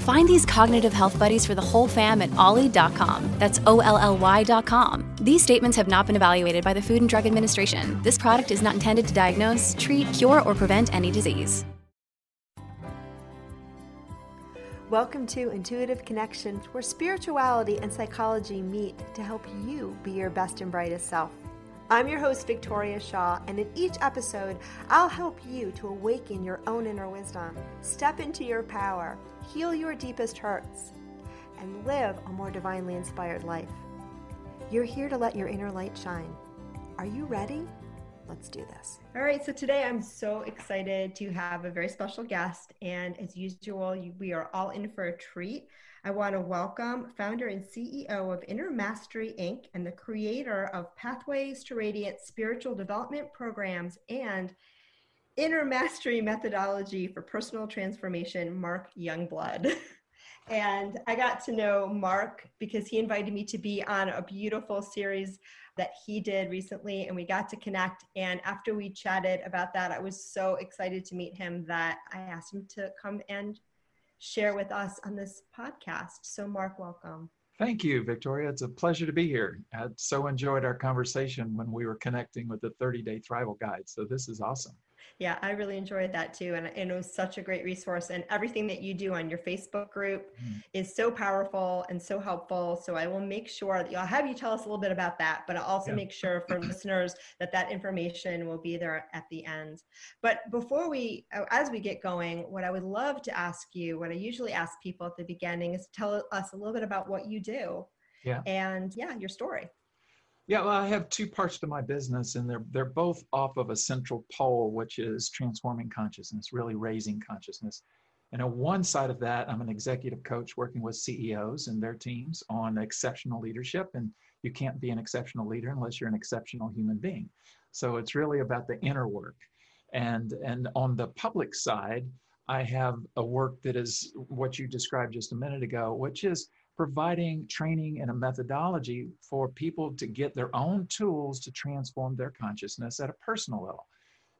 Find these cognitive health buddies for the whole fam at olly.com. That's O L L Y.com. These statements have not been evaluated by the Food and Drug Administration. This product is not intended to diagnose, treat, cure, or prevent any disease. Welcome to Intuitive Connections, where spirituality and psychology meet to help you be your best and brightest self. I'm your host, Victoria Shaw, and in each episode, I'll help you to awaken your own inner wisdom, step into your power, heal your deepest hurts, and live a more divinely inspired life. You're here to let your inner light shine. Are you ready? Let's do this. All right, so today I'm so excited to have a very special guest, and as usual, we are all in for a treat. I want to welcome founder and CEO of Inner Mastery Inc. and the creator of Pathways to Radiant Spiritual Development Programs and Inner Mastery Methodology for Personal Transformation, Mark Youngblood. and I got to know Mark because he invited me to be on a beautiful series that he did recently, and we got to connect. And after we chatted about that, I was so excited to meet him that I asked him to come and share with us on this podcast. So, Mark, welcome. Thank you, Victoria. It's a pleasure to be here. I so enjoyed our conversation when we were connecting with the 30 day Thrival Guide. So, this is awesome yeah, I really enjoyed that too. And, and, it was such a great resource. And everything that you do on your Facebook group mm. is so powerful and so helpful. So I will make sure that I'll have you tell us a little bit about that, but I'll also yeah. make sure for listeners that that information will be there at the end. But before we, uh, as we get going, what I would love to ask you, what I usually ask people at the beginning is tell us a little bit about what you do. Yeah. And yeah, your story. Yeah, well, I have two parts to my business, and they're they're both off of a central pole, which is transforming consciousness, really raising consciousness. And on one side of that, I'm an executive coach working with CEOs and their teams on exceptional leadership. And you can't be an exceptional leader unless you're an exceptional human being. So it's really about the inner work. And and on the public side, I have a work that is what you described just a minute ago, which is providing training and a methodology for people to get their own tools to transform their consciousness at a personal level.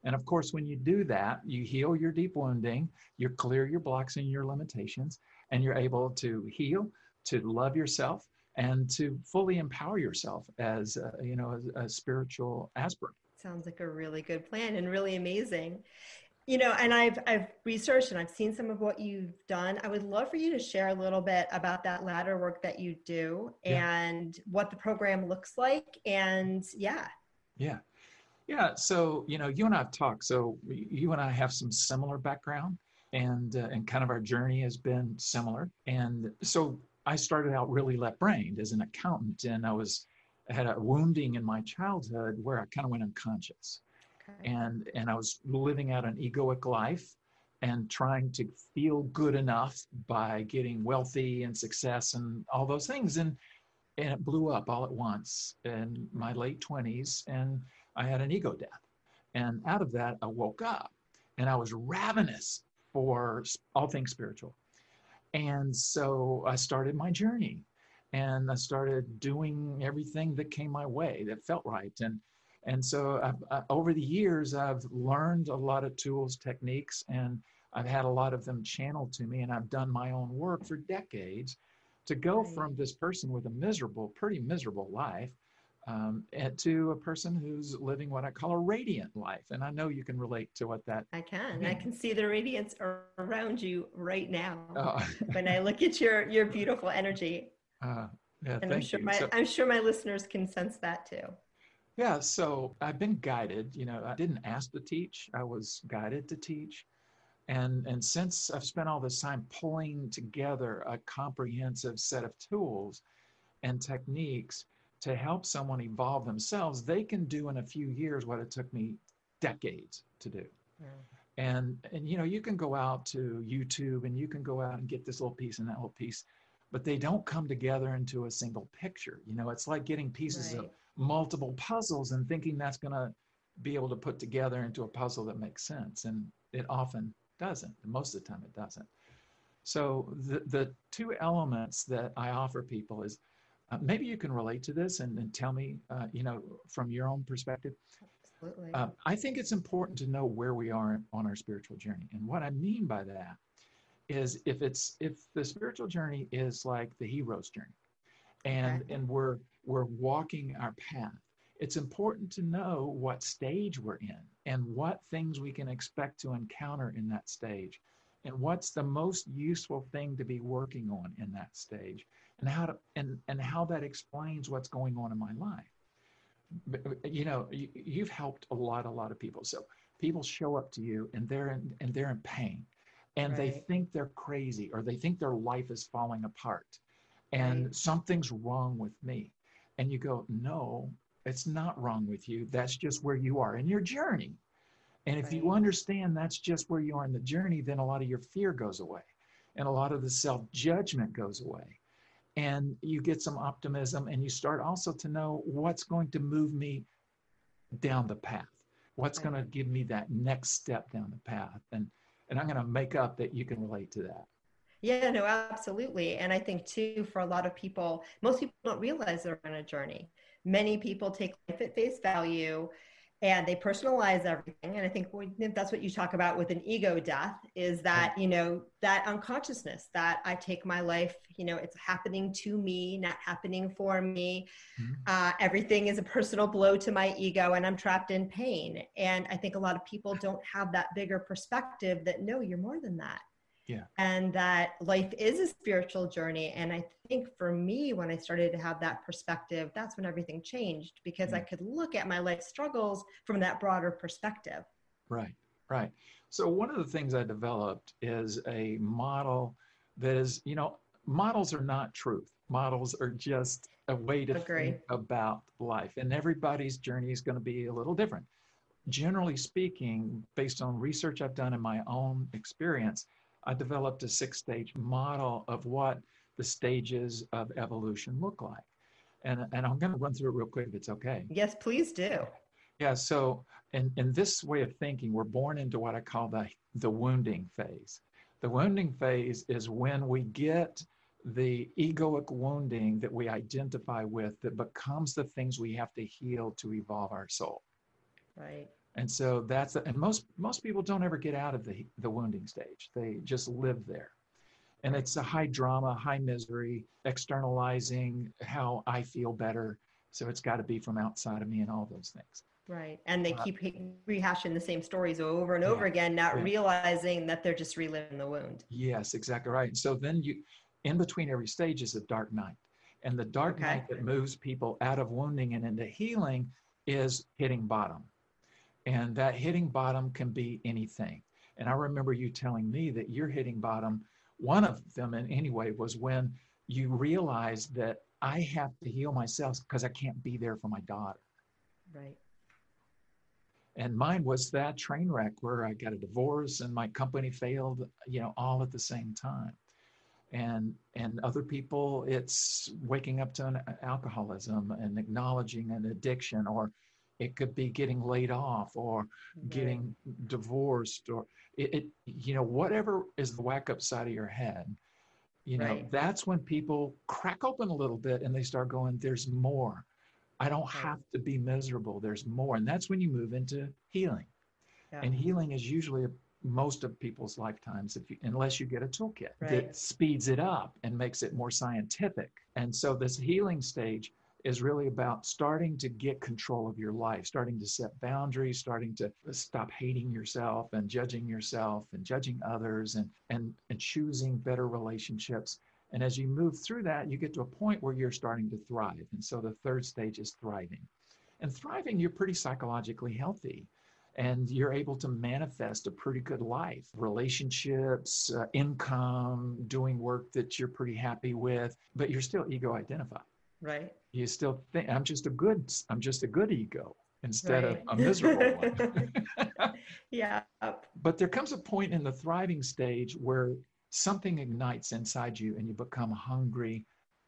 And of course, when you do that, you heal your deep wounding, you clear your blocks and your limitations, and you're able to heal, to love yourself, and to fully empower yourself as a, you know a, a spiritual aspirant. Sounds like a really good plan and really amazing you know and i've i've researched and i've seen some of what you've done. I would love for you to share a little bit about that ladder work that you do yeah. and what the program looks like and yeah. Yeah. Yeah so you know you and i've talked so you and i have some similar background and uh, and kind of our journey has been similar. And so i started out really left-brained as an accountant and i was I had a wounding in my childhood where i kind of went unconscious and and I was living out an egoic life and trying to feel good enough by getting wealthy and success and all those things. And and it blew up all at once in my late 20s and I had an ego death. And out of that I woke up and I was ravenous for all things spiritual. And so I started my journey and I started doing everything that came my way that felt right. And and so I, over the years, I've learned a lot of tools, techniques, and I've had a lot of them channeled to me, and I've done my own work for decades to go right. from this person with a miserable, pretty miserable life um, to a person who's living what I call a radiant life. And I know you can relate to what that. I can. Means. I can see the radiance around you right now oh. when I look at your your beautiful energy. Uh, yeah, and I'm sure you. my so, I'm sure my listeners can sense that too. Yeah, so I've been guided. You know, I didn't ask to teach, I was guided to teach. And, and since I've spent all this time pulling together a comprehensive set of tools and techniques to help someone evolve themselves, they can do in a few years what it took me decades to do. And, and you know, you can go out to YouTube and you can go out and get this little piece and that little piece, but they don't come together into a single picture. You know, it's like getting pieces right. of multiple puzzles and thinking that's going to be able to put together into a puzzle that makes sense. And it often doesn't. Most of the time, it doesn't. So the, the two elements that I offer people is uh, maybe you can relate to this and, and tell me, uh, you know, from your own perspective. Absolutely. Uh, I think it's important to know where we are on our spiritual journey. And what I mean by that is if it's if the spiritual journey is like the hero's journey and okay. and we're we're walking our path. It's important to know what stage we're in and what things we can expect to encounter in that stage. And what's the most useful thing to be working on in that stage? And how to and and how that explains what's going on in my life. You know you've helped a lot a lot of people. So people show up to you and they're in and they're in pain. And right. they think they're crazy or they think their life is falling apart. And right. something's wrong with me and you go no it's not wrong with you. That's just where you are in your journey. And if right. you understand that's just where you are in the journey then a lot of your fear goes away and a lot of the self-judgment goes away. And you get some optimism and you start also to know what's going to move me down the path what's going to give me that next step down the path. And and i'm going to make up that you can relate to that yeah no absolutely. And i think too for a lot of people most people don't realize they're on a journey. Many people take life at face value and they personalize everything. And i think that's what you talk about with an ego death is that you know that unconsciousness that i take my life you know it's happening to me not happening for me. Mm-hmm. uh, everything is a personal blow to my ego and i'm trapped in pain. And i think a lot of people don't have that bigger perspective that no you're more than that yeah. and that life is a spiritual journey. And i think for me when i started to have that perspective that's when everything changed because i mm. could look at my life struggles from that broader perspective. Right right. So one of the things i developed is a model that is you know models are not truth. Models are just a way to Agree. think about life and everybody's journey is going to be a little different. Generally speaking based on research i've done in my own experience I developed a six stage model of what the stages of evolution look like. And, and I'm going to run through it real quick if it's okay. Yes, please do. Yeah, so in, in this way of thinking, we're born into what I call the, the wounding phase. The wounding phase is when we get the egoic wounding that we identify with that becomes the things we have to heal to evolve our soul. Right. And so that's and most most people don't ever get out of the the wounding stage. They just live there. And it's a high drama, high misery, externalizing how I feel better. So it's got to be from outside of me and all those things. Right. And they uh, keep rehashing the same stories over and over yeah, again, not yeah. realizing that they're just reliving the wound. Yes, exactly right. So then you in between every stage is a dark night. And the dark okay. night that moves people out of wounding and into healing is hitting bottom and that hitting bottom can be anything. And I remember you telling me that you're hitting bottom. One of them, in any way, was when you realized that I have to heal myself because I can't be there for my daughter. Right. And mine was that train wreck where I got a divorce and my company failed, you know, all at the same time. And and other people, it's waking up to an uh, alcoholism and acknowledging an addiction or it could be getting laid off or right. getting divorced or it, it, you know whatever is the whack up side of your head you know right. that's when people crack open a little bit and they start going there's more i don't right. have to be miserable there's more and that's when you move into healing yeah. and healing is usually a, most of people's lifetimes if you, unless you get a toolkit that speeds it up and makes it more scientific and so this healing stage is really about starting to get control of your life, starting to set boundaries, starting to stop hating yourself and judging yourself and judging others and, and, and choosing better relationships. And as you move through that, you get to a point where you're starting to thrive. And so the third stage is thriving. And thriving, you're pretty psychologically healthy and you're able to manifest a pretty good life relationships uh, income doing work that you're pretty happy with but you're still ego identified right? You still think i'm just a good i'm just a good ego instead right. of a miserable one. Yeah but there comes a point in the thriving stage where something ignites inside you and you become hungry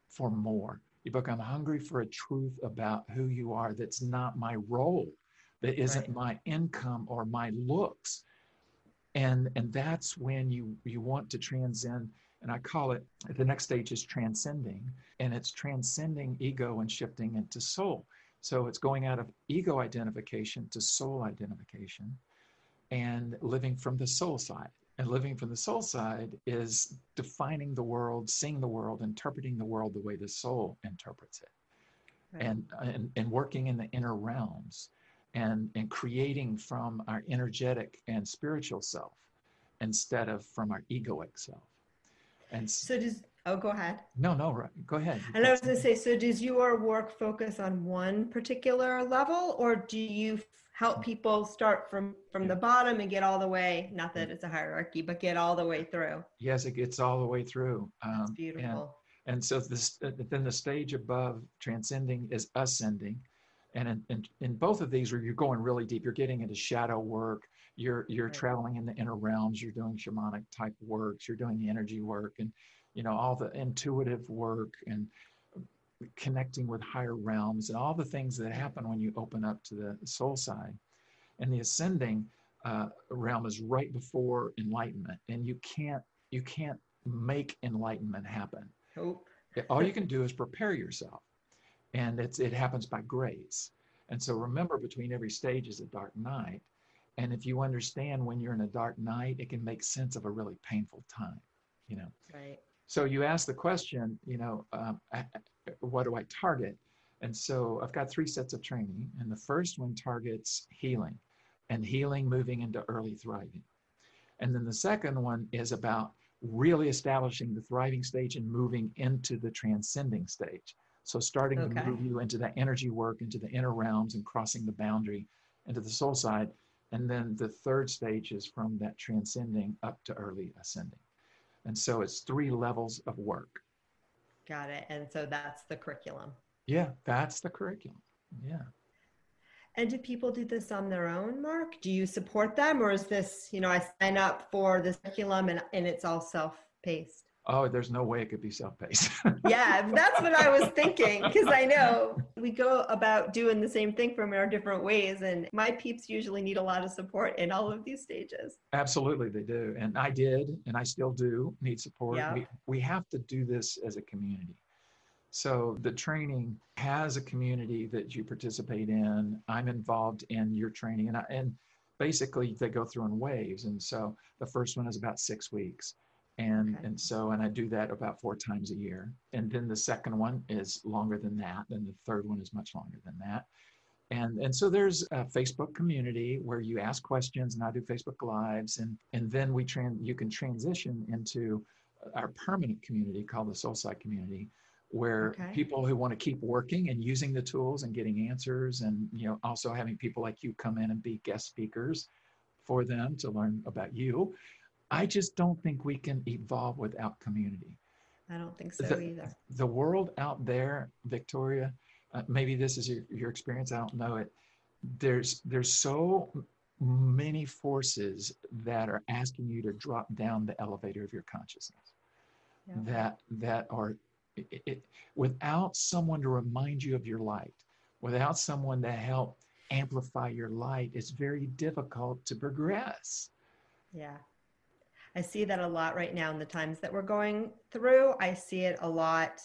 for more. You become hungry for a truth about who you are that's not my role that isn't right. my income or my looks. And and that's when you you want to transcend and i call it the next stage is transcending and it's transcending ego and shifting into soul so it's going out of ego identification to soul identification and living from the soul side and living from the soul side is defining the world seeing the world interpreting the world the way the soul interprets it right. and, and and working in the inner realms and, and creating from our energetic and spiritual self instead of from our egoic self. And so does oh go ahead. No, no, right. go ahead. And I was gonna say, so does your work focus on one particular level or do you help people start from from the bottom and get all the way not that it's a hierarchy but get all the way through yes it gets all the way through um, That's beautiful and, and so this uh, then the stage above transcending is ascending and in, in, in, both of these where you're going really deep you're getting into shadow work you're you're right. traveling in the inner realms you're doing shamanic type works you're doing the energy work and you know all the intuitive work and connecting with higher realms and all the things that happen when you open up to the soul side and the ascending uh, realm is right before enlightenment and you can't you can't make enlightenment happen Hope. all you can do is prepare yourself and it's it happens by grace and so remember between every stage is a dark night and if you understand when you're in a dark night it can make sense of a really painful time you know right so you ask the question you know um, what do i target and so i've got three sets of training and the first one targets healing and healing moving into early thriving and then the second one is about really establishing the thriving stage and moving into the transcending stage so starting okay. to move you into that energy work, into the inner realms and crossing the boundary into the soul side. And then the third stage is from that transcending up to early ascending. And so it's three levels of work. Got it. And so that's the curriculum. Yeah, that's the curriculum. Yeah. And do people do this on their own, Mark? Do you support them or is this, you know, I sign up for this curriculum and, and it's all self paced? Oh, there's no way it could be self-paced. yeah, that's what I was thinking because I know we go about doing the same thing from our different ways, and my peeps usually need a lot of support in all of these stages. Absolutely, they do, and I did, and I still do need support. Yeah. We we have to do this as a community. So the training has a community that you participate in. I'm involved in your training, and I, and basically they go through in waves. And so the first one is about six weeks and okay. and so and i do that about four times a year and then the second one is longer than that and the third one is much longer than that and and so there's a facebook community where you ask questions and i do facebook lives and and then we trans you can transition into our permanent community called the soulside community where okay. people who want to keep working and using the tools and getting answers and you know also having people like you come in and be guest speakers for them to learn about you I just don't think we can evolve without community. I don't think so the, either. The world out there, Victoria, uh, maybe this is your, your experience. I don't know it. There's there's so many forces that are asking you to drop down the elevator of your consciousness. Yeah. That that are it, it, without someone to remind you of your light, without someone to help amplify your light, it's very difficult to progress. Yeah. I see that a lot right now in the times that we're going through. I see it a lot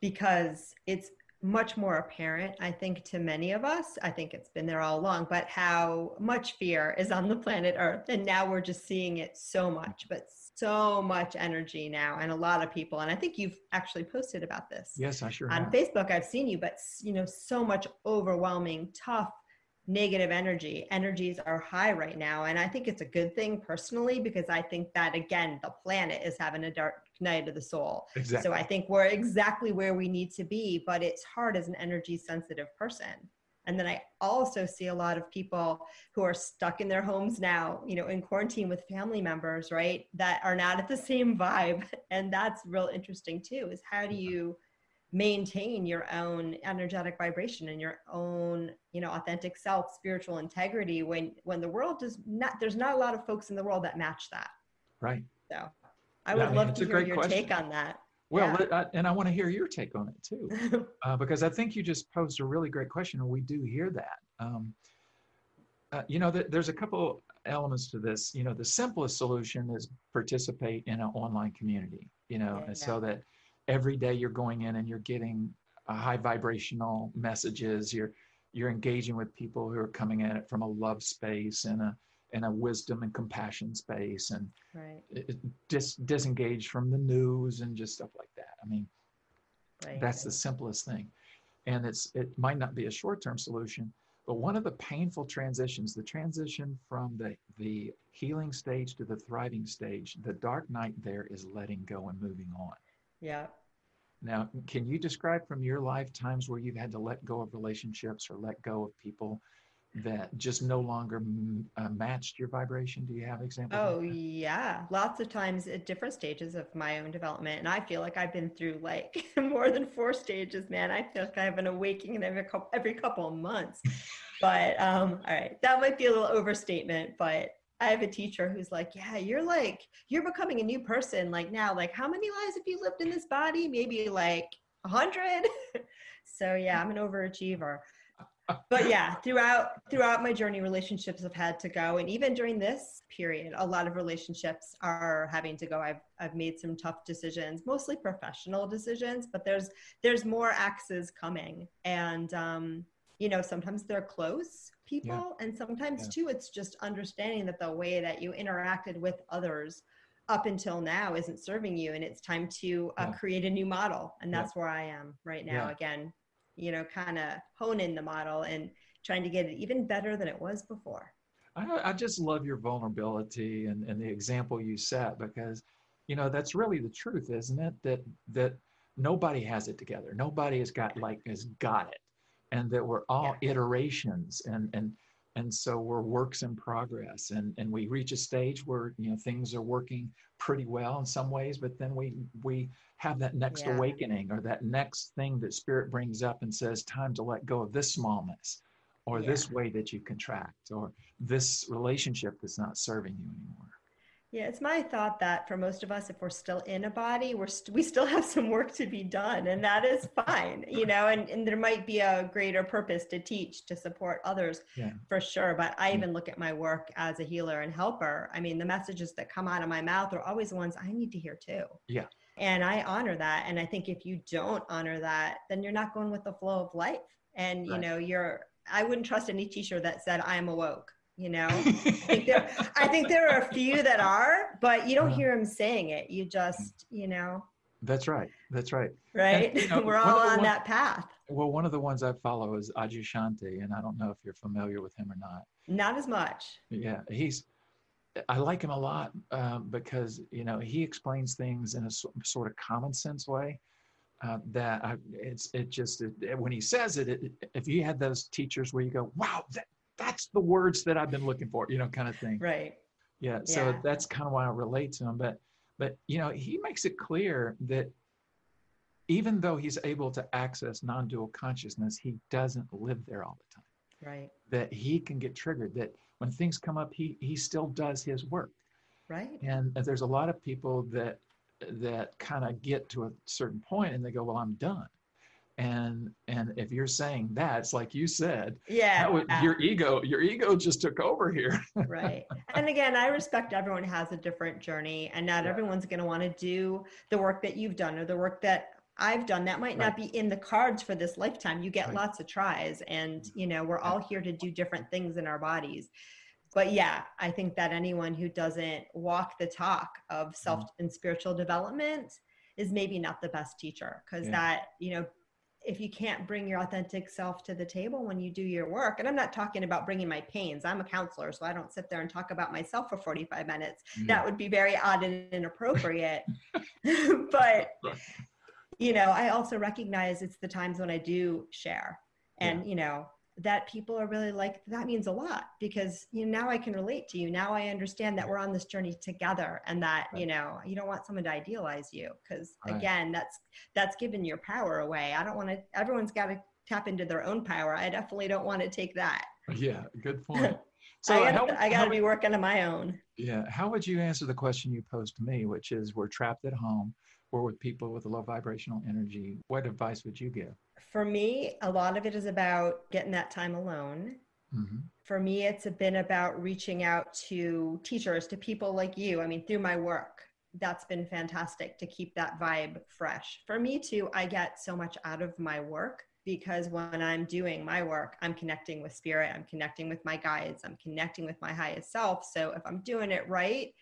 because it's much more apparent, I think, to many of us. I think it's been there all along, but how much fear is on the planet Earth. And now we're just seeing it so much, but so much energy now and a lot of people. And I think you've actually posted about this. Yes, I sure On have. Facebook, I've seen you, but you know, so much overwhelming, tough negative energy. Energies are high right now. And I think it's a good thing personally because I think that, again, the planet is having a dark night of the soul. Exactly. So I think we're exactly where we need to be, but it's hard as an energy sensitive person. And then I also see a lot of people who are stuck in their homes now, you know, in quarantine with family members, right? That are not at the same vibe. And that's real interesting too, is how do mm-hmm. you maintain your own energetic vibration and your own you know authentic self spiritual integrity when when the world does not there's not a lot of folks in the world that match that right so i would yeah, love to hear your question. take on that well yeah. I, and i want to hear your take on it too uh, because i think you just posed a really great question and we do hear that um, uh, you know th- there's a couple elements to this you know the simplest solution is participate in an online community you know yeah, so that every day you're going in and you're getting uh, high vibrational messages you're you're engaging with people who are coming at it from a love space and a and a wisdom and compassion space and right. dis, disengage from the news and just stuff like that i mean right. that's the simplest thing and it's it might not be a short-term solution but one of the painful transitions the transition from the the healing stage to the thriving stage the dark night there is letting go and moving on yeah. Now, can you describe from your life times where you've had to let go of relationships or let go of people that just no longer uh, matched your vibration? Do you have examples? Oh, yeah. Lots of times at different stages of my own development. And I feel like I've been through like more than four stages, man. I feel like I have an awakening every couple, every couple of months. But um, all right, that might be a little overstatement, but I have a teacher who's like, yeah, you're like, you're becoming a new person. Like now, like how many lives have you lived in this body? Maybe like a hundred. so yeah, I'm an overachiever. But yeah, throughout throughout my journey, relationships have had to go, and even during this period, a lot of relationships are having to go. I've I've made some tough decisions, mostly professional decisions, but there's there's more axes coming, and um, you know sometimes they're close people yeah. and sometimes yeah. too it's just understanding that the way that you interacted with others up until now isn't serving you and it's time to uh, yeah. create a new model and that's where i am right now again you know kind of hone in the model and trying to get it even better than it was before i, I just love your vulnerability and, and the example you set because you know that's really the truth isn't it that that nobody has it together nobody has got like has got it and that we're all yeah. iterations and and and so we're works in progress and and we reach a stage where you know things are working pretty well in some ways but then we we have that next yeah. awakening or that next thing that spirit brings up and says time to let go of this smallness or yeah. this way that you contract or this relationship that's not serving you anymore yeah, it's my thought that for most of us, if we're still in a body, we're st- we still have some work to be done, and that is fine, you know. And, and there might be a greater purpose to teach to support others, yeah. for sure. But I even look at my work as a healer and helper. I mean, the messages that come out of my mouth are always the ones I need to hear too. Yeah. And I honor that, and I think if you don't honor that, then you're not going with the flow of life, and you know, you're. I wouldn't trust any teacher that said I'm awoke you know? I, think there, I think there are a few that are but you don't uh-huh. hear them saying it. You just you know? That's right. That's right. Right? And, you know, we're all on that path. Well one of the ones i follow is Adyashanti and i don't know if you're familiar with him or not. Not as much. Yeah he's i like him a lot um, because you know he explains things in a sort of common sense way uh, that I, it's it just it, when he says it, it, if you had those teachers where you go wow that that's the words that I've been looking for, you know, kind of thing. Right. Yeah. So yeah. that's kind of why I relate to him. But, but, you know, he makes it clear that even though he's able to access non dual consciousness, he doesn't live there all the time. Right. That he can get triggered, that when things come up, he, he still does his work. Right. And there's a lot of people that, that kind of get to a certain point and they go, well, I'm done and and if you're saying that it's like you said yeah would, your ego your ego just took over here right and again i respect everyone has a different journey and not yeah. everyone's going to want to do the work that you've done or the work that i've done that might right. not be in the cards for this lifetime you get right. lots of tries and you know we're all here to do different things in our bodies but yeah i think that anyone who doesn't walk the talk of mm-hmm. self and spiritual development is maybe not the best teacher because yeah. that you know if you can't bring your authentic self to the table when you do your work and i'm not talking about bringing my pains i'm a counselor so i don't sit there and talk about myself for 45 minutes mm. that would be very odd and inappropriate but you know i also recognize it's the times when i do share and yeah. you know that people are really like that means a lot because you know now I can relate to you. Now I understand that we're on this journey together and that right. you know you don't want someone to idealize you because right. again that's that's giving your power away. I don't want to everyone's got to tap into their own power. I definitely don't want to take that. Yeah good point. So I got I got to be working on my own. Yeah how would you answer the question you posed to me which is we're trapped at home we're with people with a low vibrational energy. What advice would you give for me, a lot of it is about getting that time alone. Mm-hmm. For me, it's been about reaching out to teachers, to people like you. I mean, through my work, that's been fantastic to keep that vibe fresh. For me, too, I get so much out of my work because when I'm doing my work, I'm connecting with spirit, I'm connecting with my guides, I'm connecting with my highest self. So if I'm doing it right,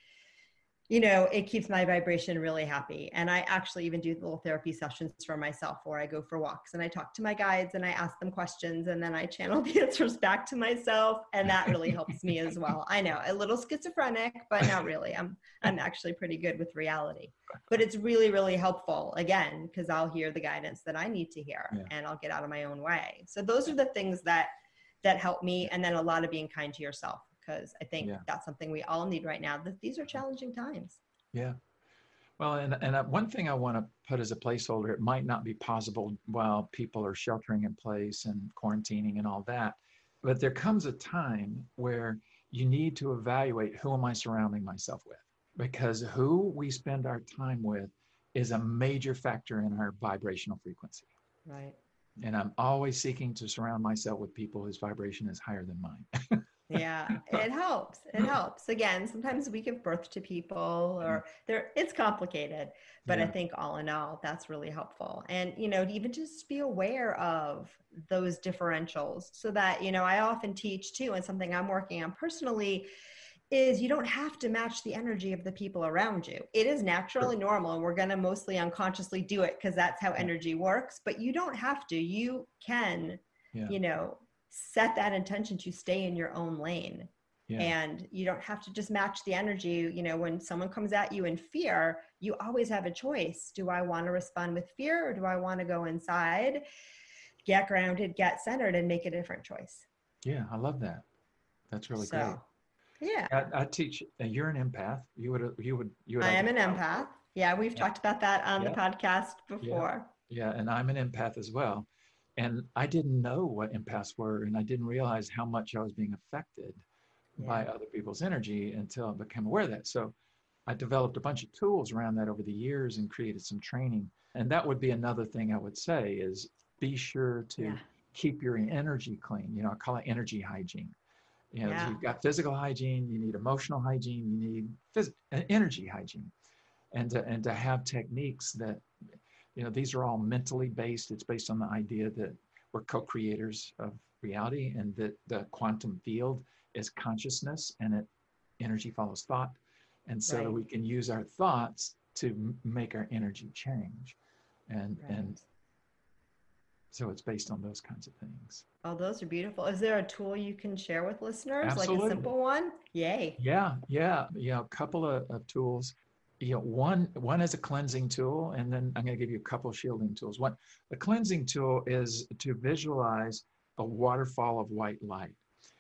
you know, it keeps my vibration really happy. And I actually even do little therapy sessions for myself where I go for walks and I talk to my guides and I ask them questions and then I channel the answers back to myself. And that really helps me as well. I know a little schizophrenic, but not really. I'm I'm actually pretty good with reality. But it's really, really helpful again, because I'll hear the guidance that I need to hear yeah. and I'll get out of my own way. So those are the things that that help me. And then a lot of being kind to yourself because I think yeah. that's something we all need right now. That these are challenging times. Yeah. Well, and, and uh, one thing I want to put as a placeholder, it might not be possible while people are sheltering in place and quarantining and all that, but there comes a time where you need to evaluate who am I surrounding myself with? Because who we spend our time with is a major factor in our vibrational frequency. Right. And I'm always seeking to surround myself with people whose vibration is higher than mine. yeah it helps it helps again sometimes we give birth to people or mm. there it's complicated but yeah. i think all in all that's really helpful and you know even just be aware of those differentials so that you know i often teach too and something i'm working on personally is you don't have to match the energy of the people around you. It is natural and normal, and we're going to mostly unconsciously do it because that's how energy works. But you don't have to. You can, yeah. you know, set that intention to stay in your own lane. Yeah. And you don't have to just match the energy. You know, when someone comes at you in fear, you always have a choice. Do I want to respond with fear or do I want to go inside, get grounded, get centered, and make a different choice? Yeah, I love that. That's really so, great. Yeah. I, I, teach, uh, you're an empath. You would, you would, you would. I am an empath. Yeah, we've yeah. talked about that on yeah. the podcast before. Yeah. yeah, and I'm an empath as well and I didn't know what empaths were, and I didn't realize how much I was being affected yeah. by other people's energy until I became aware of that. So I developed a bunch of tools around that over the years and created some training. And that would be another thing I would say is be sure to yeah. keep your energy clean. You know, I call it energy hygiene. You know, yeah. you've got physical hygiene, you need emotional hygiene, you need phys- energy hygiene, and to, and to have techniques that you know, these are all mentally based. It's based on the idea that we're co-creators of reality and that the quantum field is consciousness and it energy follows thought. And so right. we can use our thoughts to make our energy change. And right. and so it's based on those kinds of things. Oh, those are beautiful. Is there a tool you can share with listeners, Absolutely. like a simple one? Yay. Yeah, yeah. Yeah, a couple of, of tools you know, one one is a cleansing tool, and then I'm going to give you a couple of shielding tools. One, the cleansing tool is to visualize a waterfall of white light,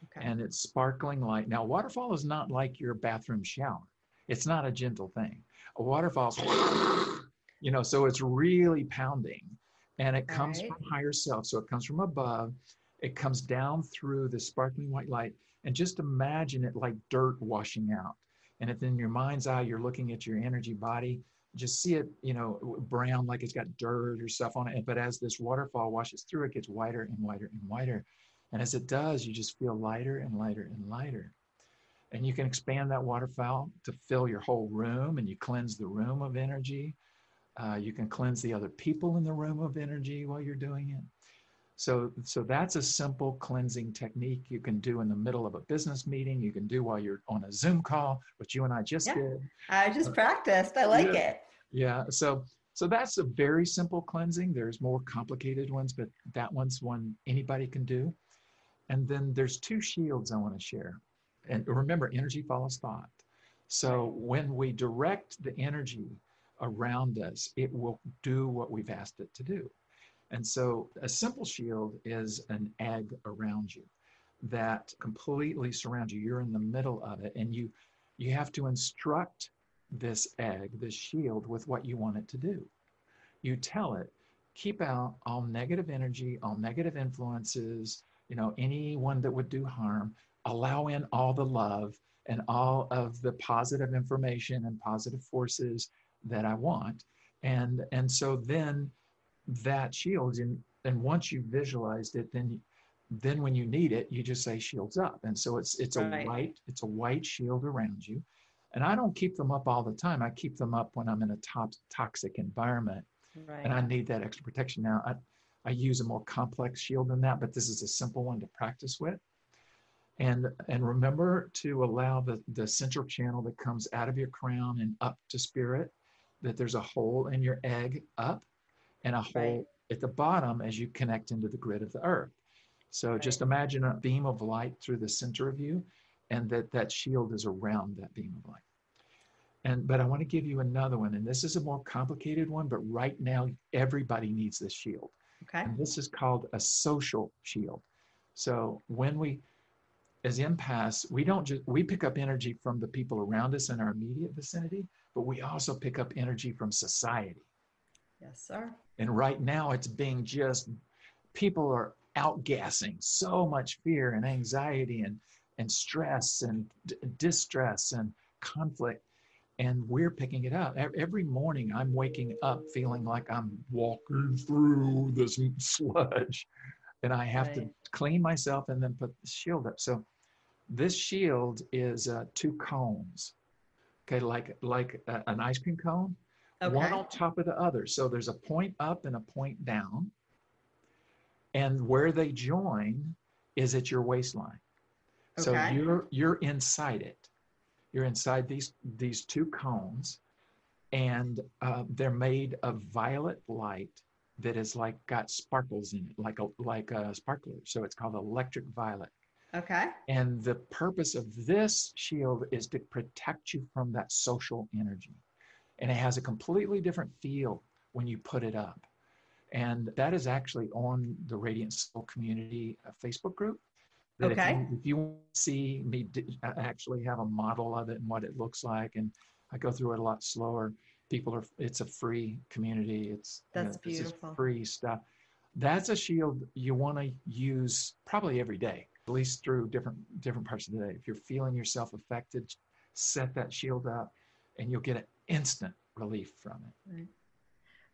okay. and it's sparkling light. Now, waterfall is not like your bathroom shower. It's not a gentle thing. A waterfall's, you know, so it's really pounding, and it comes right. from higher self. So it comes from above. It comes down through the sparkling white light, and just imagine it like dirt washing out and if in your mind's eye you're looking at your energy body just see it you know brown like it's got dirt or stuff on it but as this waterfall washes through it gets whiter and whiter and whiter. And as it does you just feel lighter and lighter and lighter. And you can expand that waterfall to fill your whole room and you cleanse the room of energy. Uh, you can cleanse the other people in the room of energy while you're doing it so, so that's a simple cleansing technique you can do in the middle of a business meeting. You can do while you're on a Zoom call, which you and I just yeah. did. I just uh, practiced. I like yeah. it. Yeah. So, so that's a very simple cleansing. There's more complicated ones, but that one's one anybody can do. And then there's two shields I want to share. And remember, energy follows thought. So when we direct the energy around us, it will do what we've asked it to do. And so a simple shield is an egg around you that completely surrounds you. You're in the middle of it and you you have to instruct this egg, this shield with what you want it to do. You tell it, keep out all negative energy, all negative influences, you know, anyone that would do harm, allow in all the love and all of the positive information and positive forces that I want. And and so then that shields and and once you've visualized it, then then when you need it, you just say shields up. And so it's it's right. a white, it's a white shield around you. And I don't keep them up all the time. I keep them up when I'm in a top toxic environment right. and I need that extra protection. Now I I use a more complex shield than that, but this is a simple one to practice with. And, and remember to allow the, the central channel that comes out of your crown and up to spirit, that there's a hole in your egg up and a hole right. at the bottom as you connect into the grid of the earth. So right. just imagine a beam of light through the center of you and that that shield is around that beam of light. And but I want to give you another one, and this is a more complicated one, but right now everybody needs this shield. Okay. And this is called a social shield. So when we, as empaths, we don't just, we pick up energy from the people around us in our immediate vicinity, but we also pick up energy from society. Yes, sir. And right now it's being just, people are outgassing so much fear and anxiety and, and stress and d- distress and conflict and we're picking it up. Every morning, I'm waking up feeling like I'm walking through this sludge, and I have right. to clean myself and then put the shield up. So, this shield is uh, two cones, okay, like like a, an ice cream cone, okay. one on top of the other. So there's a point up and a point down, and where they join is at your waistline. Okay. So you're you're inside it you're inside these these two cones, and uh, they're made of violet light that is like got sparkles in it, like a like a sparkler. So it's called electric violet. Okay. And the purpose of this shield is to protect you from that social energy. And it has a completely different feel when you put it up. And that is actually on the Radiant Soul Community uh, Facebook group. That okay. If you, if you see me actually have a model of it and what it looks like, and I go through it a lot slower. People are. It's a free community. It's that's you know, beautiful. free stuff. That's a shield you want to use probably every day, at least through different different parts of the day. If you're feeling yourself affected, set that shield up, and you'll get an instant relief from it. Right.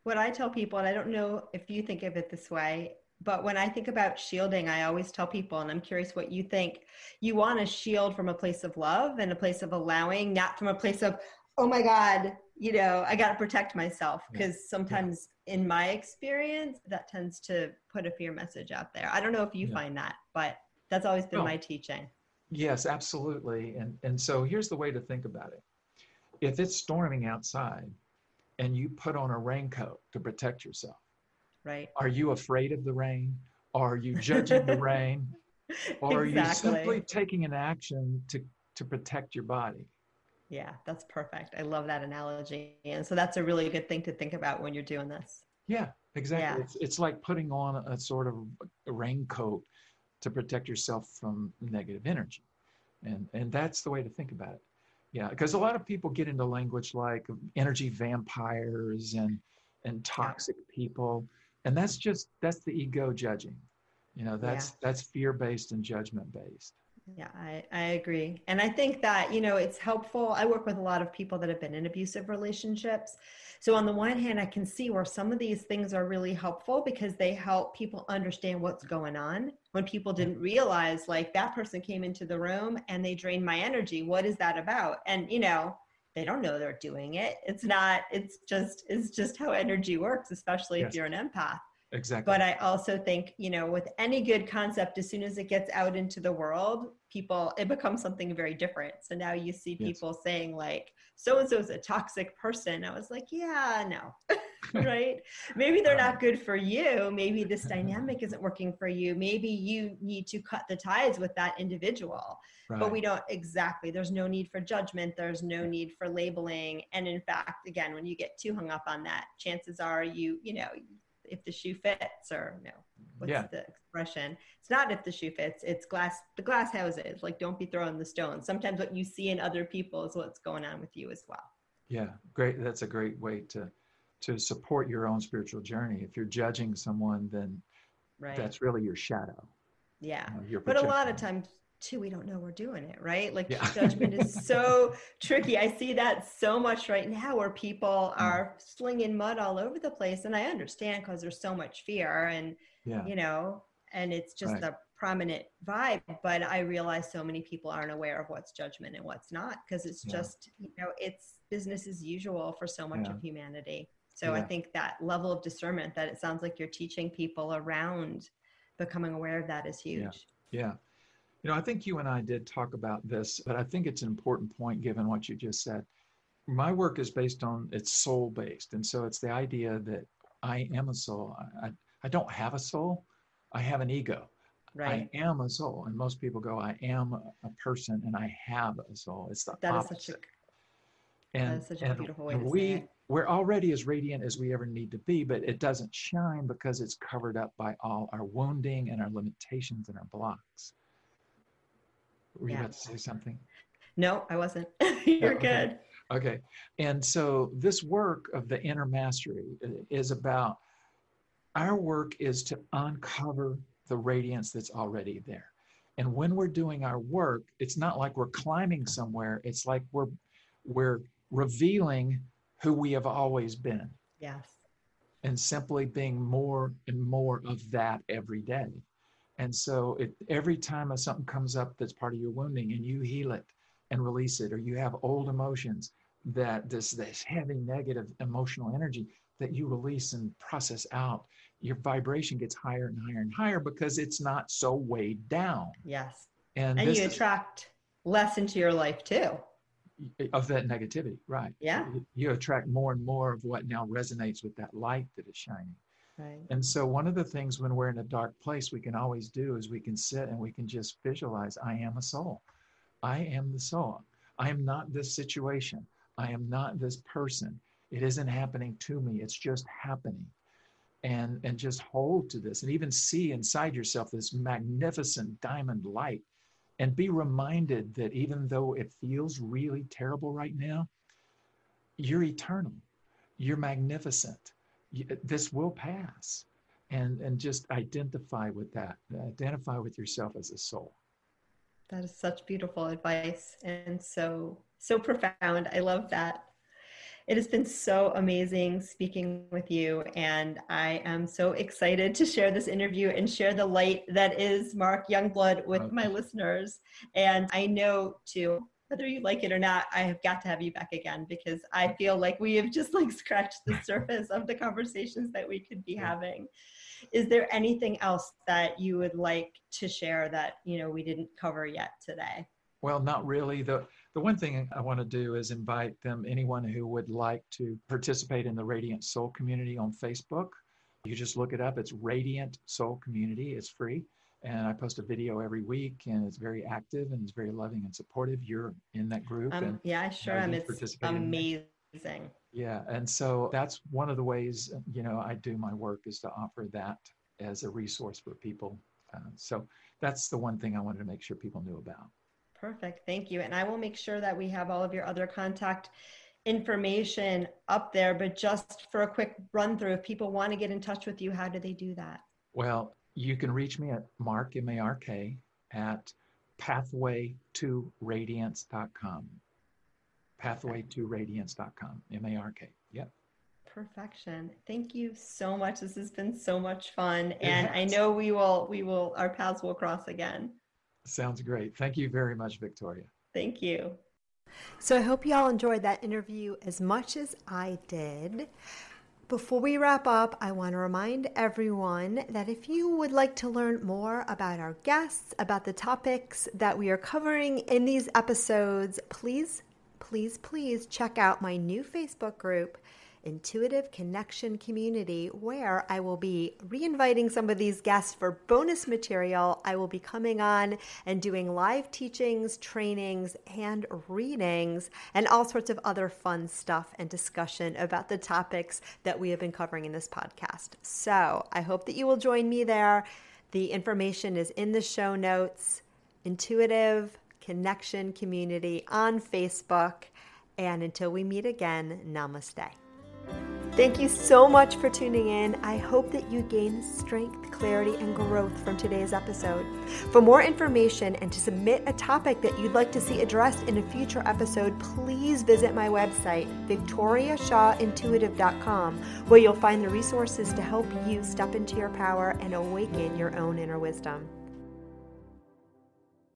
What I tell people, and I don't know if you think of it this way, but when I think about shielding, I always tell people, and I'm curious what you think, you want to shield from a place of love and a place of allowing, not from a place of, oh my God, you know, I got to protect myself. Because sometimes yeah. in my experience, that tends to put a fear message out there. I don't know if you yeah. find that, but that's always been oh. my teaching. Yes, absolutely. And, and so here's the way to think about it if it's storming outside and you put on a raincoat to protect yourself, Right. Are you afraid of the rain? Are you judging the rain? Or exactly. are you simply taking an action to, to protect your body? Yeah, that's perfect. I love that analogy. And so that's a really good thing to think about when you're doing this. Yeah, exactly. Yeah. It's, it's like putting on a, sort of a raincoat to protect yourself from negative energy. And, and that's the way to think about it. Yeah, because a lot of people get into language like energy vampires and, and toxic people and that's just that's the ego judging. You know that's yeah. that's fear based and judgment based yeah I, I agree. And i think that you know it's helpful. I work with a lot of people that have been in abusive relationships. So on the one hand i can see where some of these things are really helpful because they help people understand what's going on. When people didn't mm-hmm. realize like that person came into the room and they drained my energy what is that about? And you know they don't know they're doing it. It's not it's just it's just how energy works especially yes. if you're an empath exactly. But i also think you know with any good concept as soon as it gets out into the world people it becomes something very different. So now you see people yes. saying like so and so is a toxic person. I was like yeah no. Right? Maybe they're not good for you. Maybe this dynamic isn't working for you. Maybe you need to cut the ties with that individual. Right. but we don't exactly. There's no need for judgment. There's no need for labeling. And in fact again when you get too hung up on that chances are you you know if the shoe fits or no what's Yeah. the expression it's not if the shoe fits it's glass the glass houses like don't be throwing the stones sometimes what you see in other people is what's going on with you as well Yeah, great. That's a great way to to support your own spiritual journey. If you're judging someone, then right that's really your shadow. yeah you know, but a lot of times too we don't know we're doing it right like Yeah. judgment is so tricky i see that so much right now where people Mm. are slinging mud all over the place and i understand because there's so much fear and Yeah, you know and it's just Right. a prominent vibe but i realize so many people aren't aware of what's judgment and what's not because it's Yeah. just you know it's business as usual for so much of humanity so i think that level of discernment that it sounds like you're teaching people around becoming aware of that is huge yeah. You know, I think you and I did talk about this, but I think it's an important point given what you just said. My work is based on it's soul based, and so it's the idea that I am a soul. I, I, don't have a soul. I have an ego. right I am a soul, and most people go, "I am a person, and I have a soul." It's the That is opposite. such a and, is such a and- beautiful way to say we it. we're already as radiant as we ever need to be, but it doesn't shine because it's covered up by all our wounding and our limitations and our blocks. Were you Yeah. about to say something? no i wasn't oh, you're okay. good Okay. And so this work of the inner mastery is about our work is to uncover the radiance that's already there. And when we're doing our work, it's not like we're climbing somewhere, it's like we're we're revealing who we have always been yes and simply being more and more of that every day. And so it, every time something comes up that's part of your wounding and you heal it and release it, or you have old emotions that this, this heavy negative emotional energy that you release and process out, your vibration gets higher and higher and higher because it's not so weighed down. yes And, and you is- attract less into your life too of that negativity, right? Yeah. You attract more and more of what now resonates with that light that is shining. And so, one of the things when we're in a dark place, we can always do is we can sit and we can just visualize I am a soul. I am the soul. I am not this situation. I am not this person. It isn't happening to me. It's just happening. And, and just hold to this and even see inside yourself this magnificent diamond light and be reminded that even though it feels really terrible right now, you're eternal. You're magnificent this will pass and and just identify with that identify with yourself as a soul That is such beautiful advice and so so profound. I love that. It has been so amazing speaking with you and I am so excited to share this interview and share the light that is Mark Youngblood with Okay. my listeners. And I know too whether you like it or not, I have got to have you back again because I feel like we have just like scratched the surface of the conversations that we could be having. Is there anything else that you would like to share that, you know, we didn't cover yet today? well not really. The the one thing i want to do is invite them anyone who would like to participate in the radiant soul community on facebook. You just look it up. It's radiant soul community. It's free and i post a video every week and it's very active and it's very loving and supportive you're in that group Um, and yeah, I sure am. It's participated in that. amazing. Yeah, and so that's one of the ways you know I do my work is to offer that as a resource for people. Uh, so that's the one thing I wanted to make sure people knew about. Perfect. Thank you. And I will make sure that we have all of your other contact information up there. But just for a quick run through, if people want to get in touch with you, how do they do that? Well, you can reach me at Mark M A R K at pathway2radiance.com. Pathway2radiance.com. M A R K. Yep. Perfection. Thank you so much. This has been so much fun. And I know we will, we will, our paths will cross again. Sounds great. Thank you very much, Victoria. Thank you. So I hope you all enjoyed that interview as much as I did. Before we wrap up, I want to remind everyone that if you would like to learn more about our guests, about the topics that we are covering in these episodes, please, please, please check out my new Facebook group. Intuitive Connection Community, where I will be reinviting some of these guests for bonus material. I will be coming on and doing live teachings, trainings, and readings, and all sorts of other fun stuff and discussion about the topics that we have been covering in this podcast. So I hope that you will join me there. The information is in the show notes. Intuitive Connection Community on Facebook. And until we meet again, namaste. Thank you so much for tuning in. I hope that you gain strength, clarity, and growth from today's episode. For more information and to submit a topic that you'd like to see addressed in a future episode, please visit my website, victoriashawintuitive.com, where you'll find the resources to help you step into your power and awaken your own inner wisdom.